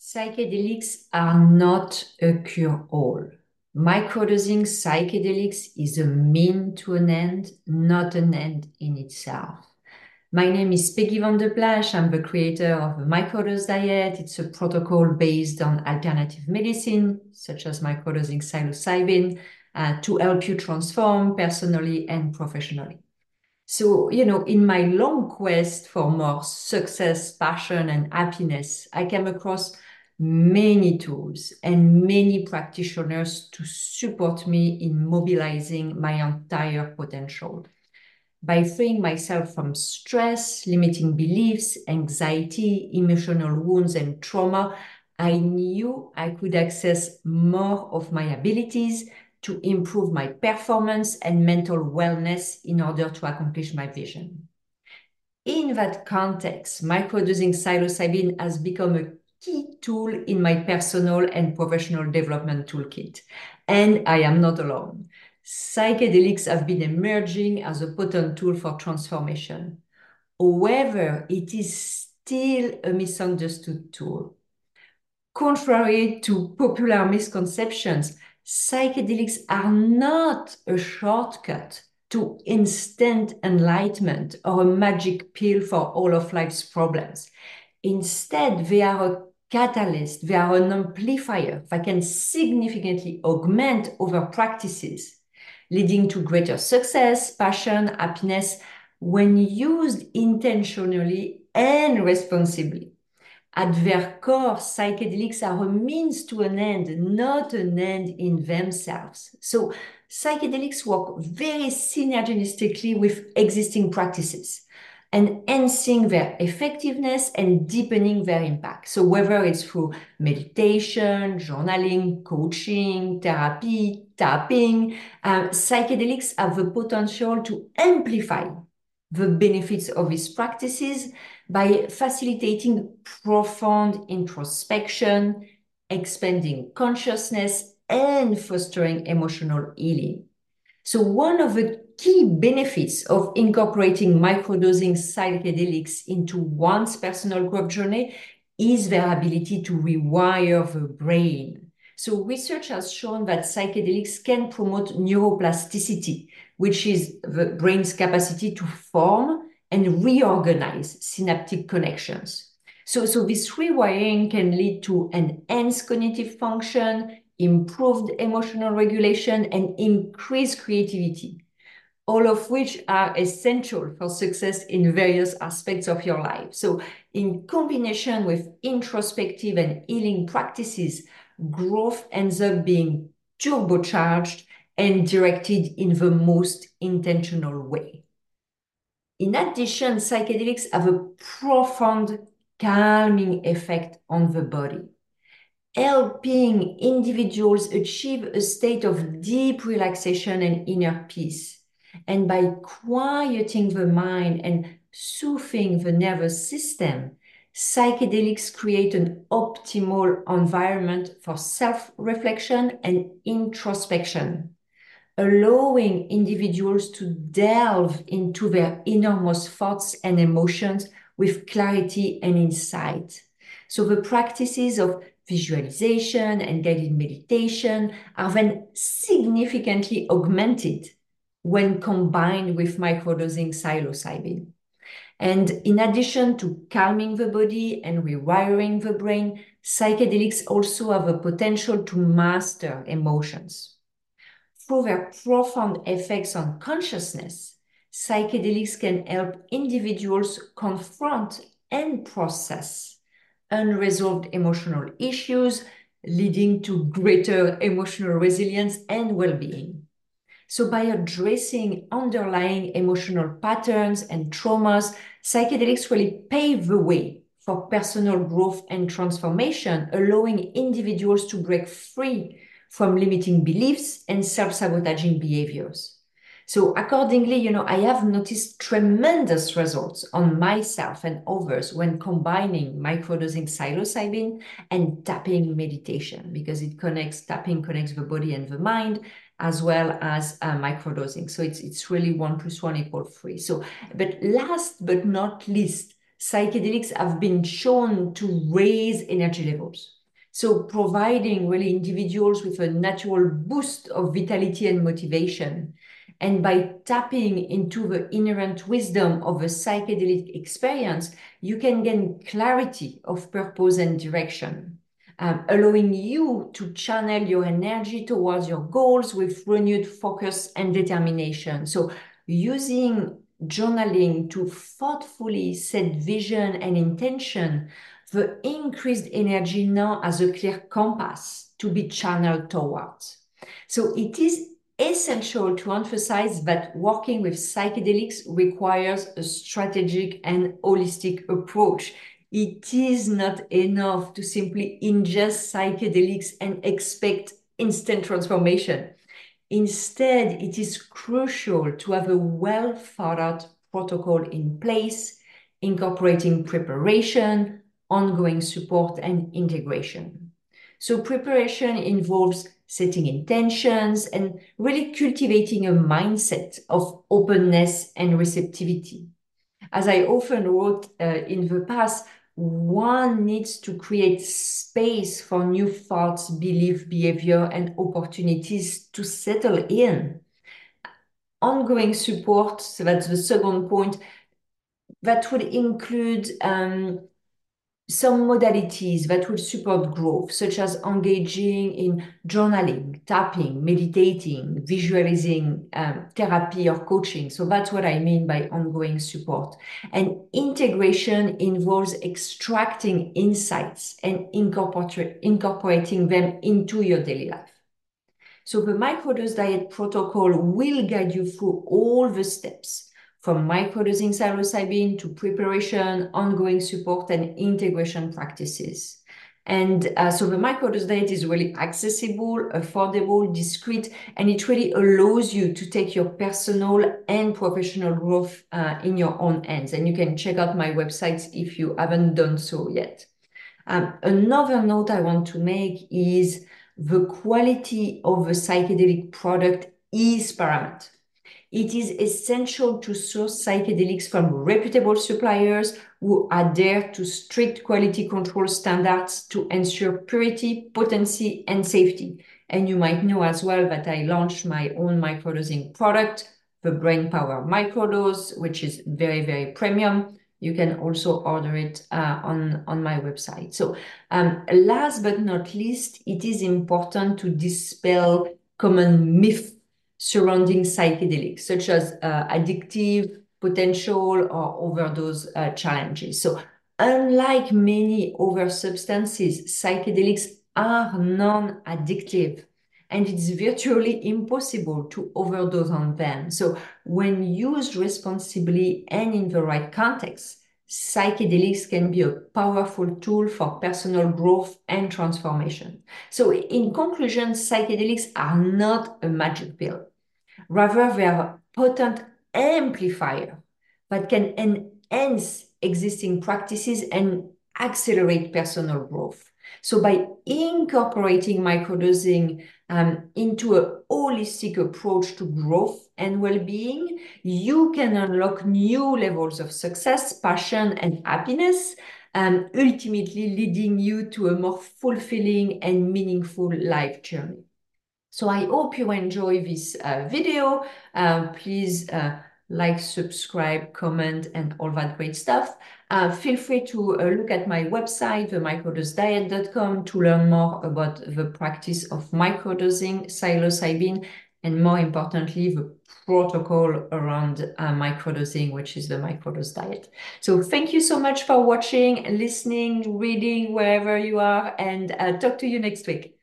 Psychedelics are not a cure-all. Microdosing psychedelics is a mean to an end, not an end in itself. My name is Peggy Van de Plassche. I'm the creator of the Microdose Diet. It's a protocol based on alternative medicine, such as microdosing psilocybin, uh, to help you transform personally and professionally. So, you know, in my long quest for more success, passion, and happiness, I came across many tools and many practitioners to support me in mobilizing my entire potential by freeing myself from stress, limiting beliefs, anxiety, emotional wounds, and trauma, I knew I could access more of my abilities to improve my performance and mental wellness in order to accomplish my vision. In that context, microdosing psilocybin has become a key tool in my personal and professional development toolkit. And I am not alone psychedelics have been emerging as a potent tool for transformation. However, it is still a misunderstood tool. Contrary to popular misconceptions, psychedelics are not a shortcut to instant enlightenment or a magic pill for all of life's problems. Instead, they are a catalyst, they are an amplifier that can significantly augment other practices leading to greater success, passion, happiness when used intentionally and responsibly. At their core, psychedelics are a means to an end, not an end in themselves. So, psychedelics work very synergistically with existing practices enhancing their effectiveness and deepening their impact. So whether it's through meditation, journaling, coaching, therapy, tapping, um, psychedelics have the potential to amplify the benefits of these practices by facilitating profound introspection, expanding consciousness, and fostering emotional healing. So one of the key benefits of incorporating microdosing psychedelics into one's personal growth journey is their ability to rewire the brain. So research has shown that psychedelics can promote neuroplasticity, which is the brain's capacity to form and reorganize synaptic connections. So, so this rewiring can lead to enhanced cognitive function, improved emotional regulation, and increased creativity all of which are essential for success in various aspects of your life. So, in combination with introspective and healing practices, growth ends up being turbocharged and directed in the most intentional way. In addition, psychedelics have a profound calming effect on the body, helping individuals achieve a state of deep relaxation and inner peace and by quieting the mind and soothing the nervous system, psychedelics create an optimal environment for self reflection and introspection, allowing individuals to delve into their innermost thoughts and emotions with clarity and insight. So, the practices of visualization and guided meditation are then significantly augmented when combined with microdosing psilocybin. And in addition to calming the body and rewiring the brain, psychedelics also have a potential to master emotions. Through their profound effects on consciousness, psychedelics can help individuals confront and process unresolved emotional issues, leading to greater emotional resilience and well being. So by addressing underlying emotional patterns and traumas, psychedelics really pave the way for personal growth and transformation, allowing individuals to break free from limiting beliefs and self-sabotaging behaviors. So accordingly, you know, I have noticed tremendous results on myself and others when combining microdosing psilocybin and tapping meditation because it connects, tapping connects the body and the mind as well as uh, microdosing. So it's, it's really one plus one equal three. So, but last but not least, psychedelics have been shown to raise energy levels. So providing really individuals with a natural boost of vitality and motivation. And by tapping into the inherent wisdom of a psychedelic experience, you can gain clarity of purpose and direction, um, allowing you to channel your energy towards your goals with renewed focus and determination. So using journaling to thoughtfully set vision and intention the increased energy now as a clear compass to be channeled towards. So it is essential to emphasize that working with psychedelics requires a strategic and holistic approach. It is not enough to simply ingest psychedelics and expect instant transformation. Instead, it is crucial to have a well thought out protocol in place, incorporating preparation, ongoing support, and integration. So preparation involves setting intentions and really cultivating a mindset of openness and receptivity. As I often wrote uh, in the past, one needs to create space for new thoughts, belief, behavior, and opportunities to settle in. Ongoing support, so that's the second point, that would include um, some modalities that will support growth, such as engaging in journaling, tapping, meditating, visualizing um, therapy or coaching. So that's what I mean by ongoing support. And integration involves extracting insights and incorporating them into your daily life. So the microdose diet protocol will guide you through all the steps from microdosing psilocybin to preparation, ongoing support, and integration practices. And uh, so the microdose diet is really accessible, affordable, discreet, and it really allows you to take your personal and professional growth uh, in your own hands. And you can check out my website if you haven't done so yet. Um, another note I want to make is the quality of a psychedelic product is paramount. It is essential to source psychedelics from reputable suppliers who adhere to strict quality control standards to ensure purity, potency, and safety. And you might know as well that I launched my own microdosing product, the Brain Power Microdose, which is very, very premium. You can also order it uh, on, on my website. So um, last but not least, it is important to dispel common myths surrounding psychedelics, such as uh, addictive potential or overdose uh, challenges. So unlike many other substances, psychedelics are non-addictive and it's virtually impossible to overdose on them. So when used responsibly and in the right context, psychedelics can be a powerful tool for personal growth and transformation. So in conclusion, psychedelics are not a magic pill. Rather, they are a potent amplifier that can enhance existing practices and accelerate personal growth. So by incorporating microdosing um, into a holistic approach to growth and well-being, you can unlock new levels of success, passion, and happiness, um, ultimately leading you to a more fulfilling and meaningful life journey. So I hope you enjoy this uh, video. Uh, please uh, like, subscribe, comment, and all that great stuff. Uh, feel free to uh, look at my website, themicrodosediet.com, to learn more about the practice of microdosing psilocybin, and more importantly, the protocol around uh, microdosing, which is the microdose diet. So thank you so much for watching, listening, reading, wherever you are, and talk to you next week.